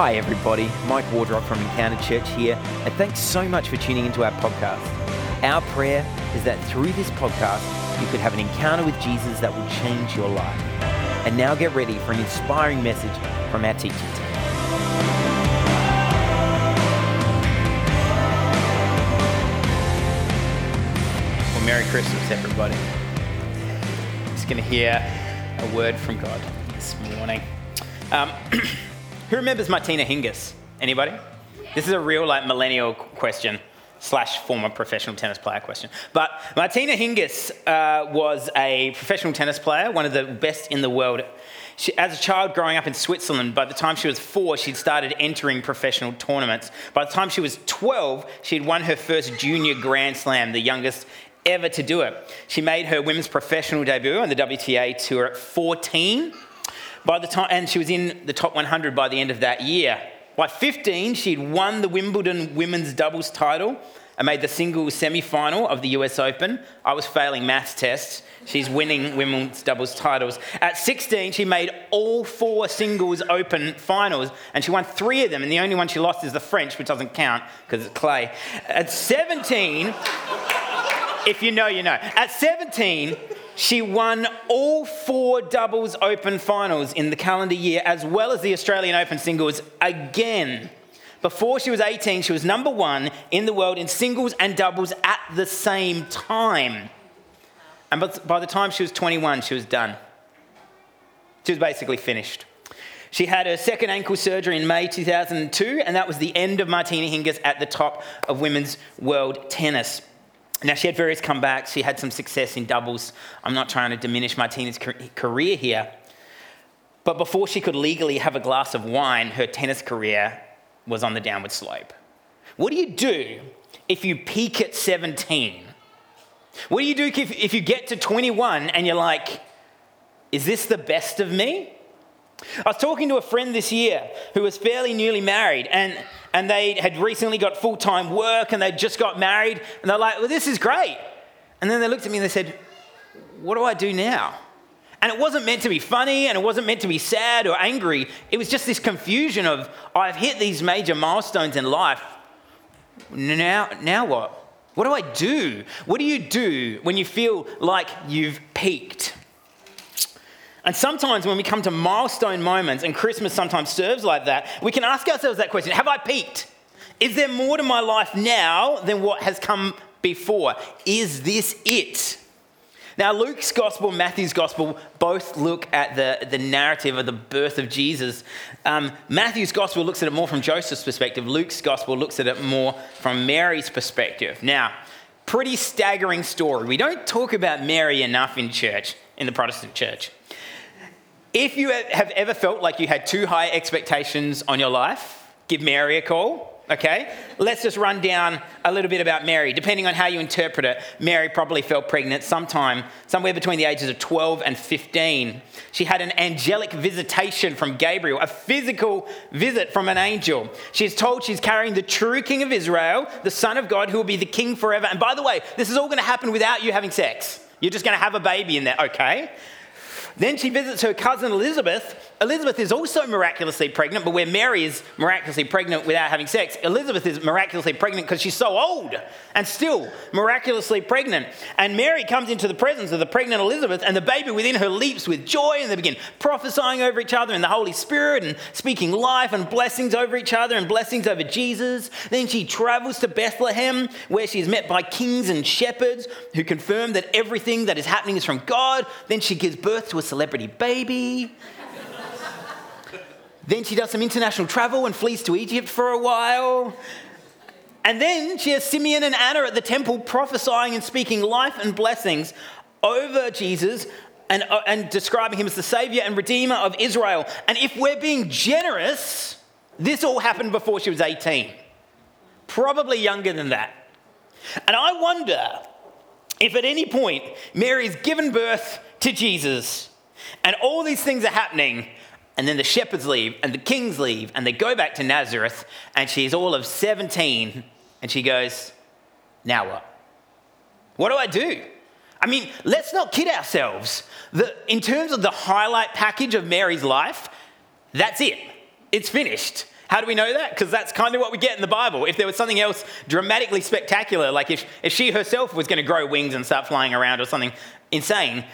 Hi, everybody. Mike Wardrop from Encounter Church here, and thanks so much for tuning into our podcast. Our prayer is that through this podcast, you could have an encounter with Jesus that will change your life. And now get ready for an inspiring message from our teaching team. Well, Merry Christmas, everybody. Just going to hear a word from God this morning. Um, who remembers Martina Hingis? Anybody? This is a real, like, millennial question slash former professional tennis player question. But Martina Hingis uh, was a professional tennis player, one of the best in the world. She, as a child growing up in Switzerland, by the time she was four, she'd started entering professional tournaments. By the time she was 12, she'd won her first junior Grand Slam, the youngest ever to do it. She made her women's professional debut on the WTA tour at 14. By the time, and she was in the top 100 by the end of that year. By 15, she'd won the Wimbledon women's doubles title and made the singles semi final of the US Open. I was failing maths tests. She's winning women's doubles titles. At 16, she made all four singles open finals and she won three of them. And the only one she lost is the French, which doesn't count because it's clay. At 17, if you know, you know. At 17, she won all four doubles open finals in the calendar year, as well as the Australian Open singles again. Before she was 18, she was number one in the world in singles and doubles at the same time. And by the time she was 21, she was done. She was basically finished. She had her second ankle surgery in May 2002, and that was the end of Martina Hingis at the top of women's world tennis. Now, she had various comebacks. She had some success in doubles. I'm not trying to diminish Martina's career here. But before she could legally have a glass of wine, her tennis career was on the downward slope. What do you do if you peak at 17? What do you do if, if you get to 21 and you're like, is this the best of me? I was talking to a friend this year who was fairly newly married, and, and they had recently got full time work and they'd just got married, and they're like, Well, this is great. And then they looked at me and they said, What do I do now? And it wasn't meant to be funny and it wasn't meant to be sad or angry. It was just this confusion of, I've hit these major milestones in life. Now, now what? What do I do? What do you do when you feel like you've peaked? And sometimes when we come to milestone moments, and Christmas sometimes serves like that, we can ask ourselves that question Have I peaked? Is there more to my life now than what has come before? Is this it? Now, Luke's gospel, Matthew's gospel, both look at the, the narrative of the birth of Jesus. Um, Matthew's gospel looks at it more from Joseph's perspective, Luke's gospel looks at it more from Mary's perspective. Now, pretty staggering story. We don't talk about Mary enough in church, in the Protestant church. If you have ever felt like you had too high expectations on your life, give Mary a call. Okay? Let's just run down a little bit about Mary. Depending on how you interpret it, Mary probably fell pregnant sometime, somewhere between the ages of 12 and 15. She had an angelic visitation from Gabriel, a physical visit from an angel. She's told she's carrying the true king of Israel, the Son of God, who will be the king forever. And by the way, this is all going to happen without you having sex. You're just going to have a baby in there, okay? Then she visits her cousin Elizabeth. Elizabeth is also miraculously pregnant, but where Mary is miraculously pregnant without having sex, Elizabeth is miraculously pregnant because she's so old and still miraculously pregnant. And Mary comes into the presence of the pregnant Elizabeth, and the baby within her leaps with joy, and they begin prophesying over each other in the Holy Spirit and speaking life and blessings over each other and blessings over Jesus. Then she travels to Bethlehem, where she is met by kings and shepherds who confirm that everything that is happening is from God. Then she gives birth to a celebrity baby. Then she does some international travel and flees to Egypt for a while. And then she has Simeon and Anna at the temple prophesying and speaking life and blessings over Jesus and, uh, and describing him as the Savior and Redeemer of Israel. And if we're being generous, this all happened before she was 18, probably younger than that. And I wonder if at any point Mary's given birth to Jesus and all these things are happening. And then the shepherds leave and the kings leave and they go back to Nazareth. And she's all of 17. And she goes, Now what? What do I do? I mean, let's not kid ourselves. The, in terms of the highlight package of Mary's life, that's it. It's finished. How do we know that? Because that's kind of what we get in the Bible. If there was something else dramatically spectacular, like if, if she herself was going to grow wings and start flying around or something insane,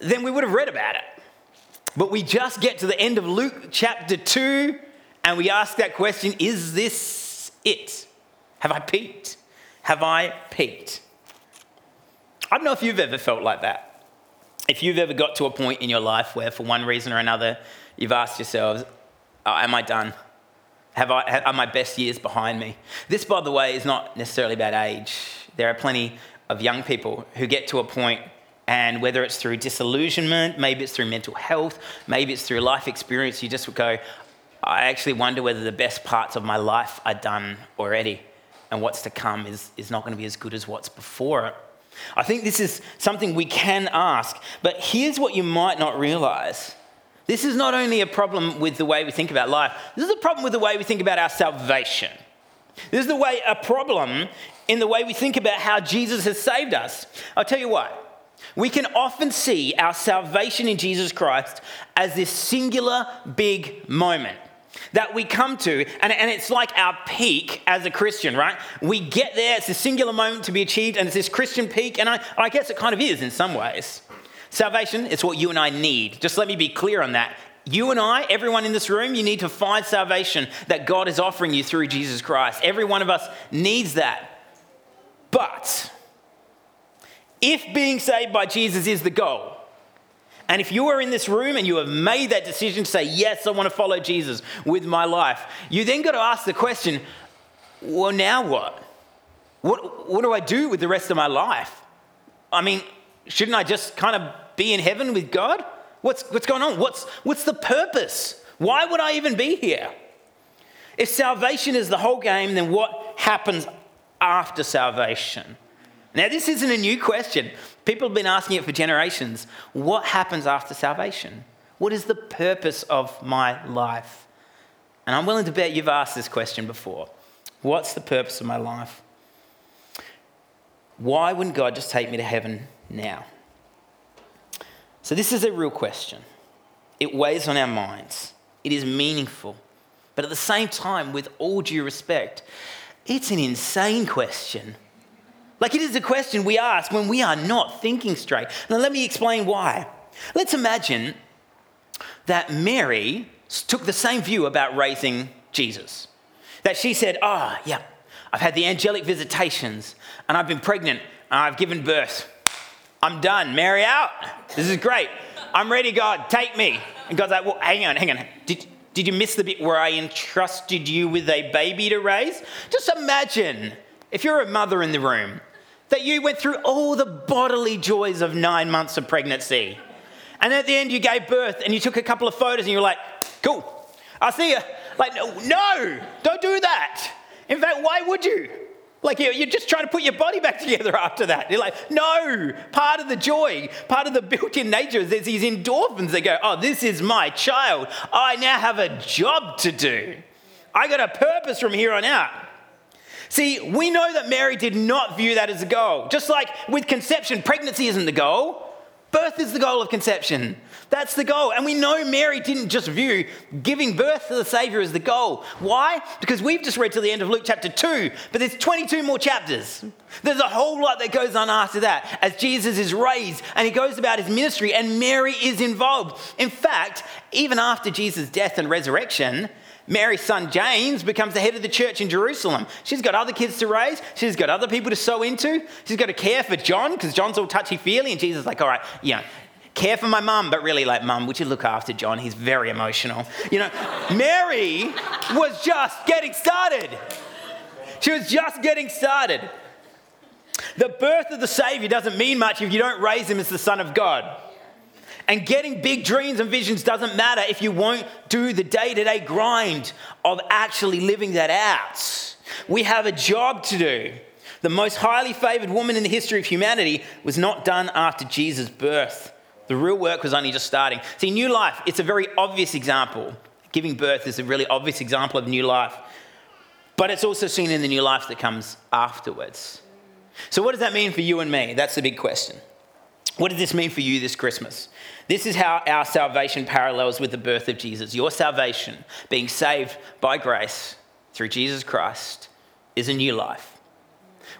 then we would have read about it. But we just get to the end of Luke chapter 2 and we ask that question is this it? Have I peaked? Have I peaked? I don't know if you've ever felt like that. If you've ever got to a point in your life where, for one reason or another, you've asked yourselves, oh, Am I done? Have I, are my best years behind me? This, by the way, is not necessarily about age. There are plenty of young people who get to a point, and whether it's through disillusionment, maybe it's through mental health, maybe it's through life experience, you just go, I actually wonder whether the best parts of my life are done already, and what's to come is, is not going to be as good as what's before it. I think this is something we can ask, but here's what you might not realize this is not only a problem with the way we think about life, this is a problem with the way we think about our salvation. This is the way a problem in the way we think about how Jesus has saved us. I'll tell you what. We can often see our salvation in Jesus Christ as this singular big moment that we come to, and, and it's like our peak as a Christian, right? We get there, it's a singular moment to be achieved, and it's this Christian peak, and I, I guess it kind of is in some ways. Salvation is what you and I need. Just let me be clear on that. You and I, everyone in this room, you need to find salvation that God is offering you through Jesus Christ. Every one of us needs that. But if being saved by Jesus is the goal, and if you are in this room and you have made that decision to say, Yes, I want to follow Jesus with my life, you then got to ask the question, Well, now what? What, what do I do with the rest of my life? I mean, shouldn't I just kind of be in heaven with God? What's, what's going on? What's, what's the purpose? Why would I even be here? If salvation is the whole game, then what happens after salvation? Now, this isn't a new question. People have been asking it for generations. What happens after salvation? What is the purpose of my life? And I'm willing to bet you've asked this question before. What's the purpose of my life? Why wouldn't God just take me to heaven now? So, this is a real question. It weighs on our minds, it is meaningful. But at the same time, with all due respect, it's an insane question. Like it is a question we ask when we are not thinking straight. Now, let me explain why. Let's imagine that Mary took the same view about raising Jesus. That she said, Oh, yeah, I've had the angelic visitations and I've been pregnant and I've given birth. I'm done. Mary out. This is great. I'm ready, God. Take me. And God's like, well, hang on, hang on. Did, did you miss the bit where I entrusted you with a baby to raise? Just imagine if you're a mother in the room that you went through all the bodily joys of nine months of pregnancy. And at the end, you gave birth and you took a couple of photos and you were like, cool, I'll see you. Like, no, no, don't do that. In fact, why would you? Like you're just trying to put your body back together after that. You're like, no, part of the joy, part of the built in nature is there's these endorphins that go, oh, this is my child. I now have a job to do. I got a purpose from here on out. See, we know that Mary did not view that as a goal. Just like with conception, pregnancy isn't the goal. Birth is the goal of conception. That's the goal. And we know Mary didn't just view giving birth to the Savior as the goal. Why? Because we've just read to the end of Luke chapter 2, but there's 22 more chapters. There's a whole lot that goes on after that as Jesus is raised and he goes about his ministry and Mary is involved. In fact, even after Jesus' death and resurrection, Mary's son James becomes the head of the church in Jerusalem. She's got other kids to raise. She's got other people to sow into. She's got to care for John because John's all touchy feely. And Jesus is like, all right, you know, care for my mum, but really like, mum, would you look after John? He's very emotional. You know, Mary was just getting started. She was just getting started. The birth of the Savior doesn't mean much if you don't raise him as the Son of God. And getting big dreams and visions doesn't matter if you won't do the day to day grind of actually living that out. We have a job to do. The most highly favored woman in the history of humanity was not done after Jesus' birth. The real work was only just starting. See, new life, it's a very obvious example. Giving birth is a really obvious example of new life. But it's also seen in the new life that comes afterwards. So, what does that mean for you and me? That's the big question. What does this mean for you this Christmas? This is how our salvation parallels with the birth of Jesus. Your salvation, being saved by grace through Jesus Christ, is a new life.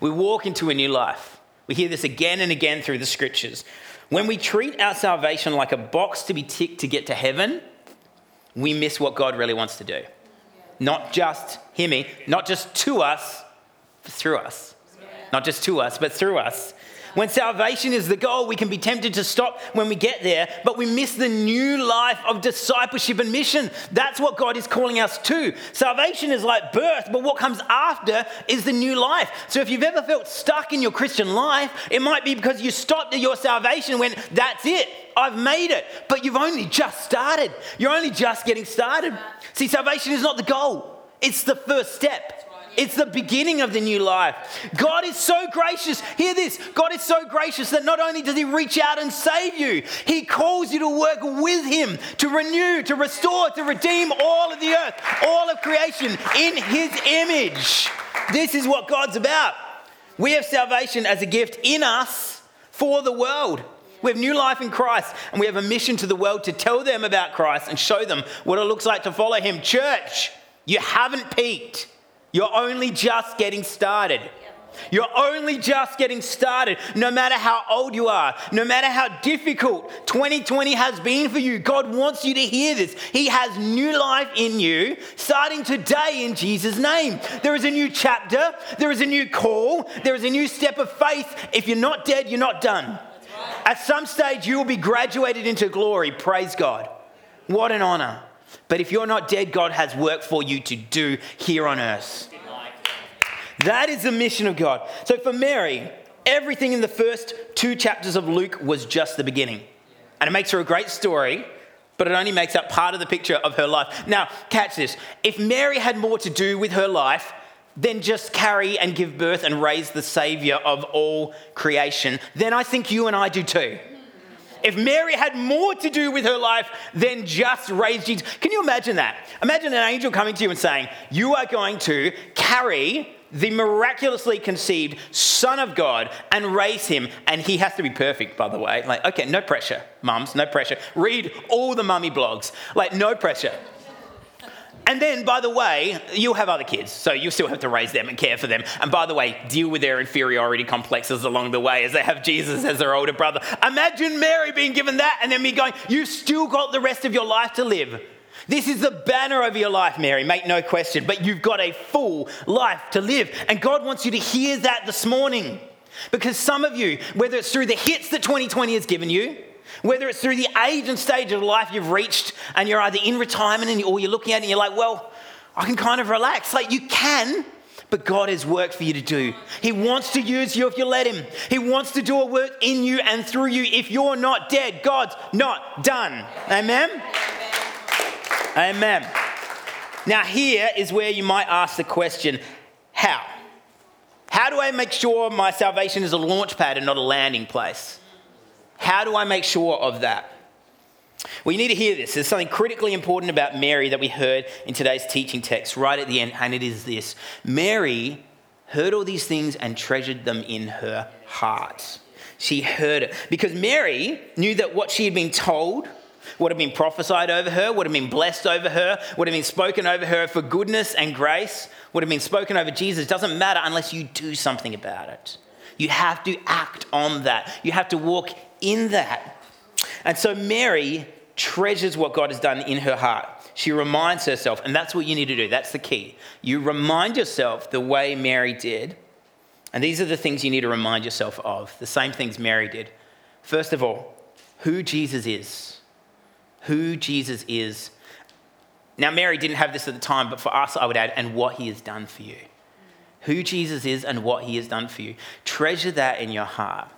We walk into a new life. We hear this again and again through the scriptures. When we treat our salvation like a box to be ticked to get to heaven, we miss what God really wants to do. Not just, hear me, not just to us, through us. Not just to us, but through us. When salvation is the goal, we can be tempted to stop when we get there, but we miss the new life of discipleship and mission. That's what God is calling us to. Salvation is like birth, but what comes after is the new life. So if you've ever felt stuck in your Christian life, it might be because you stopped at your salvation when that's it. I've made it. But you've only just started. You're only just getting started. See, salvation is not the goal, it's the first step. It's the beginning of the new life. God is so gracious. Hear this God is so gracious that not only does He reach out and save you, He calls you to work with Him, to renew, to restore, to redeem all of the earth, all of creation in His image. This is what God's about. We have salvation as a gift in us for the world. We have new life in Christ, and we have a mission to the world to tell them about Christ and show them what it looks like to follow Him. Church, you haven't peaked. You're only just getting started. You're only just getting started. No matter how old you are, no matter how difficult 2020 has been for you, God wants you to hear this. He has new life in you starting today in Jesus' name. There is a new chapter, there is a new call, there is a new step of faith. If you're not dead, you're not done. At some stage, you will be graduated into glory. Praise God. What an honor. But if you're not dead, God has work for you to do here on earth. That is the mission of God. So for Mary, everything in the first two chapters of Luke was just the beginning. And it makes her a great story, but it only makes up part of the picture of her life. Now, catch this. If Mary had more to do with her life than just carry and give birth and raise the Savior of all creation, then I think you and I do too. If Mary had more to do with her life than just raise Jesus, can you imagine that? Imagine an angel coming to you and saying, You are going to carry the miraculously conceived Son of God and raise him. And he has to be perfect, by the way. Like, okay, no pressure, mums, no pressure. Read all the mummy blogs. Like, no pressure. And then, by the way, you'll have other kids, so you still have to raise them and care for them. And by the way, deal with their inferiority complexes along the way as they have Jesus as their older brother. Imagine Mary being given that and then me going, You've still got the rest of your life to live. This is the banner over your life, Mary, make no question, but you've got a full life to live. And God wants you to hear that this morning. Because some of you, whether it's through the hits that 2020 has given you, whether it's through the age and stage of life you've reached and you're either in retirement or you're looking at it and you're like, well, I can kind of relax. Like you can, but God has work for you to do. He wants to use you if you let Him. He wants to do a work in you and through you. If you're not dead, God's not done. Amen? Amen. Amen. Now, here is where you might ask the question how? How do I make sure my salvation is a launch pad and not a landing place? How do I make sure of that? Well, you need to hear this. There's something critically important about Mary that we heard in today's teaching text right at the end, and it is this Mary heard all these things and treasured them in her heart. She heard it because Mary knew that what she had been told would have been prophesied over her, would have been blessed over her, would have been spoken over her for goodness and grace, would have been spoken over Jesus. Doesn't matter unless you do something about it. You have to act on that. You have to walk in that. And so Mary treasures what God has done in her heart. She reminds herself, and that's what you need to do. That's the key. You remind yourself the way Mary did. And these are the things you need to remind yourself of the same things Mary did. First of all, who Jesus is. Who Jesus is. Now, Mary didn't have this at the time, but for us, I would add, and what he has done for you. Who Jesus is and what he has done for you. Treasure that in your heart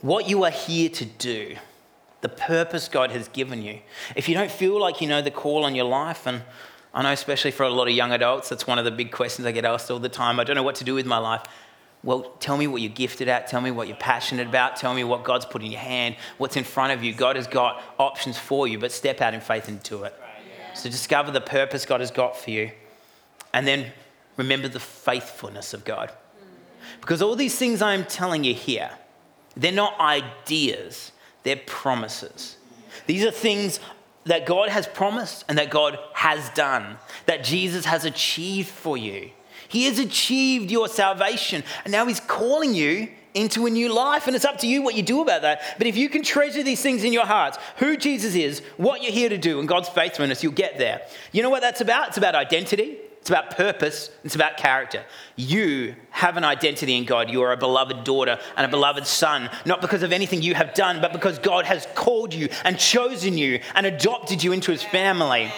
what you are here to do, the purpose God has given you. If you don't feel like you know the call on your life, and I know, especially for a lot of young adults, that's one of the big questions I get asked all the time. I don't know what to do with my life. Well, tell me what you're gifted at. Tell me what you're passionate about. Tell me what God's put in your hand, what's in front of you. God has got options for you, but step out in faith and do it. So discover the purpose God has got for you. And then remember the faithfulness of God. Because all these things I'm telling you here, They're not ideas, they're promises. These are things that God has promised and that God has done, that Jesus has achieved for you. He has achieved your salvation, and now He's calling you into a new life. And it's up to you what you do about that. But if you can treasure these things in your hearts, who Jesus is, what you're here to do, and God's faithfulness, you'll get there. You know what that's about? It's about identity. It's about purpose. It's about character. You have an identity in God. You are a beloved daughter and a beloved son, not because of anything you have done, but because God has called you and chosen you and adopted you into his family.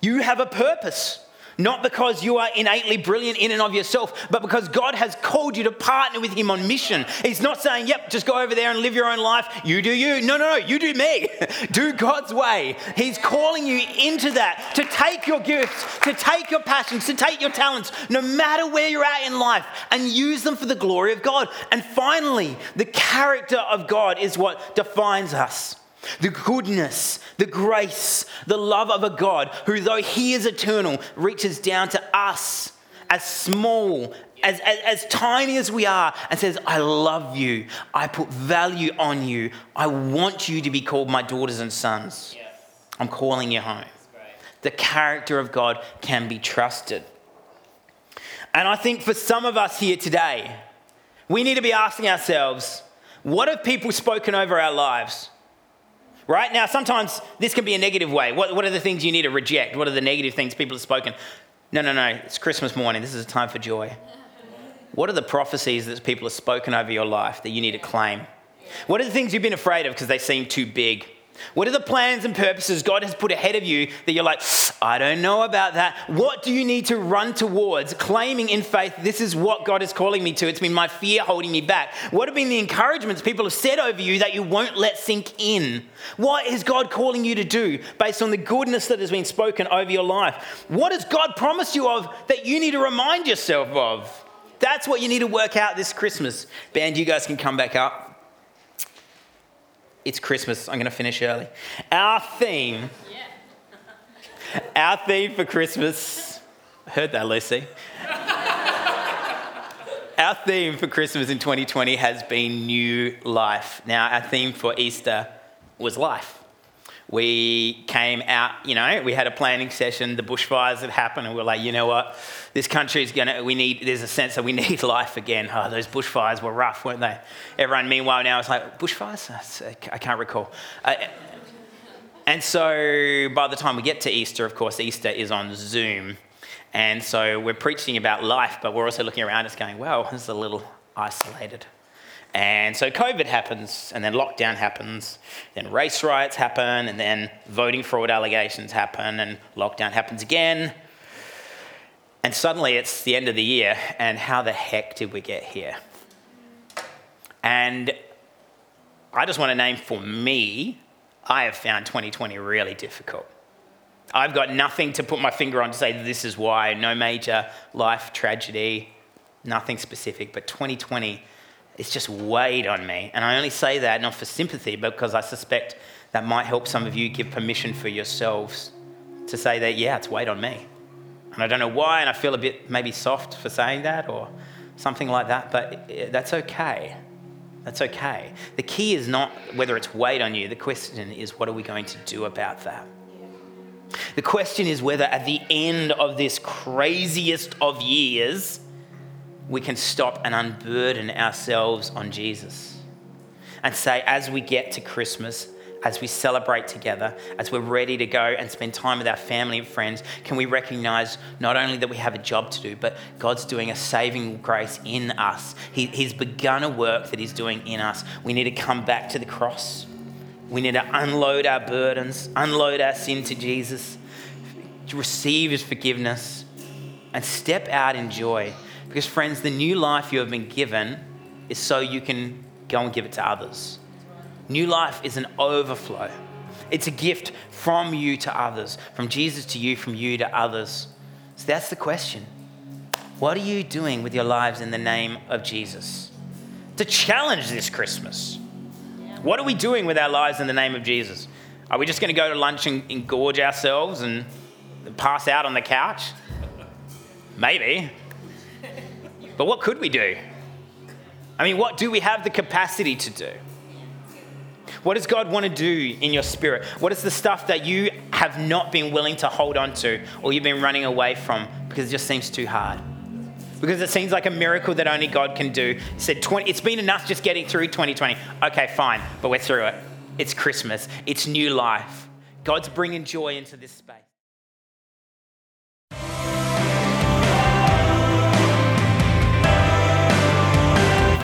You have a purpose. Not because you are innately brilliant in and of yourself, but because God has called you to partner with Him on mission. He's not saying, yep, just go over there and live your own life. You do you. No, no, no, you do me. do God's way. He's calling you into that to take your gifts, to take your passions, to take your talents, no matter where you're at in life, and use them for the glory of God. And finally, the character of God is what defines us. The goodness, the grace, the love of a God who, though He is eternal, reaches down to us as small, as, as, as, tiny as we are, and says, I love you. I put value on you. I want you to be called my daughters and sons. Yes. I'm calling you home. The character of God can be trusted. And I think for some of us here today, we need to be asking ourselves, what have people spoken over our lives? Right? Now, sometimes this can be a negative way. What, what are the things you need to reject? What are the negative things people have spoken? No, no, no. It's Christmas morning. This is a time for joy. What are the prophecies that people have spoken over your life that you need to claim? What are the things you've been afraid of because they seem too big? What are the plans and purposes God has put ahead of you that you're like, I don't know about that? What do you need to run towards, claiming in faith, this is what God is calling me to? It's been my fear holding me back. What have been the encouragements people have said over you that you won't let sink in? What is God calling you to do based on the goodness that has been spoken over your life? What has God promised you of that you need to remind yourself of? That's what you need to work out this Christmas. Band, you guys can come back up it's Christmas. I'm going to finish early. Our theme, yeah. our theme for Christmas, heard that, Lucy. our theme for Christmas in 2020 has been new life. Now, our theme for Easter was life we came out, you know, we had a planning session, the bushfires had happened, and we are like, you know what, this country is gonna, we need, there's a sense that we need life again. Oh, those bushfires were rough, weren't they? Everyone, meanwhile, now it's like, bushfires? I can't recall. Uh, and so by the time we get to Easter, of course, Easter is on Zoom. And so we're preaching about life, but we're also looking around us going, well, this is a little isolated. And so COVID happens, and then lockdown happens, then race riots happen, and then voting fraud allegations happen, and lockdown happens again. And suddenly it's the end of the year, and how the heck did we get here? And I just want to name for me, I have found 2020 really difficult. I've got nothing to put my finger on to say this is why, no major life tragedy, nothing specific, but 2020 it's just weighed on me. And I only say that not for sympathy, but because I suspect that might help some of you give permission for yourselves to say that, yeah, it's weighed on me. And I don't know why, and I feel a bit maybe soft for saying that or something like that, but eh, that's okay. That's okay. The key is not whether it's weighed on you, the question is, what are we going to do about that? The question is whether at the end of this craziest of years, we can stop and unburden ourselves on Jesus and say, as we get to Christmas, as we celebrate together, as we're ready to go and spend time with our family and friends, can we recognize not only that we have a job to do, but God's doing a saving grace in us? He, he's begun a work that He's doing in us. We need to come back to the cross. We need to unload our burdens, unload our sin to Jesus, to receive His forgiveness, and step out in joy. Because, friends, the new life you have been given is so you can go and give it to others. New life is an overflow, it's a gift from you to others, from Jesus to you, from you to others. So that's the question. What are you doing with your lives in the name of Jesus? To challenge this Christmas. What are we doing with our lives in the name of Jesus? Are we just going to go to lunch and, and gorge ourselves and pass out on the couch? Maybe. But what could we do? I mean, what do we have the capacity to do? What does God want to do in your spirit? What is the stuff that you have not been willing to hold on to or you've been running away from because it just seems too hard? Because it seems like a miracle that only God can do. He said, 20, it's been enough just getting through 2020. Okay, fine, but we're through it. It's Christmas, it's new life. God's bringing joy into this space.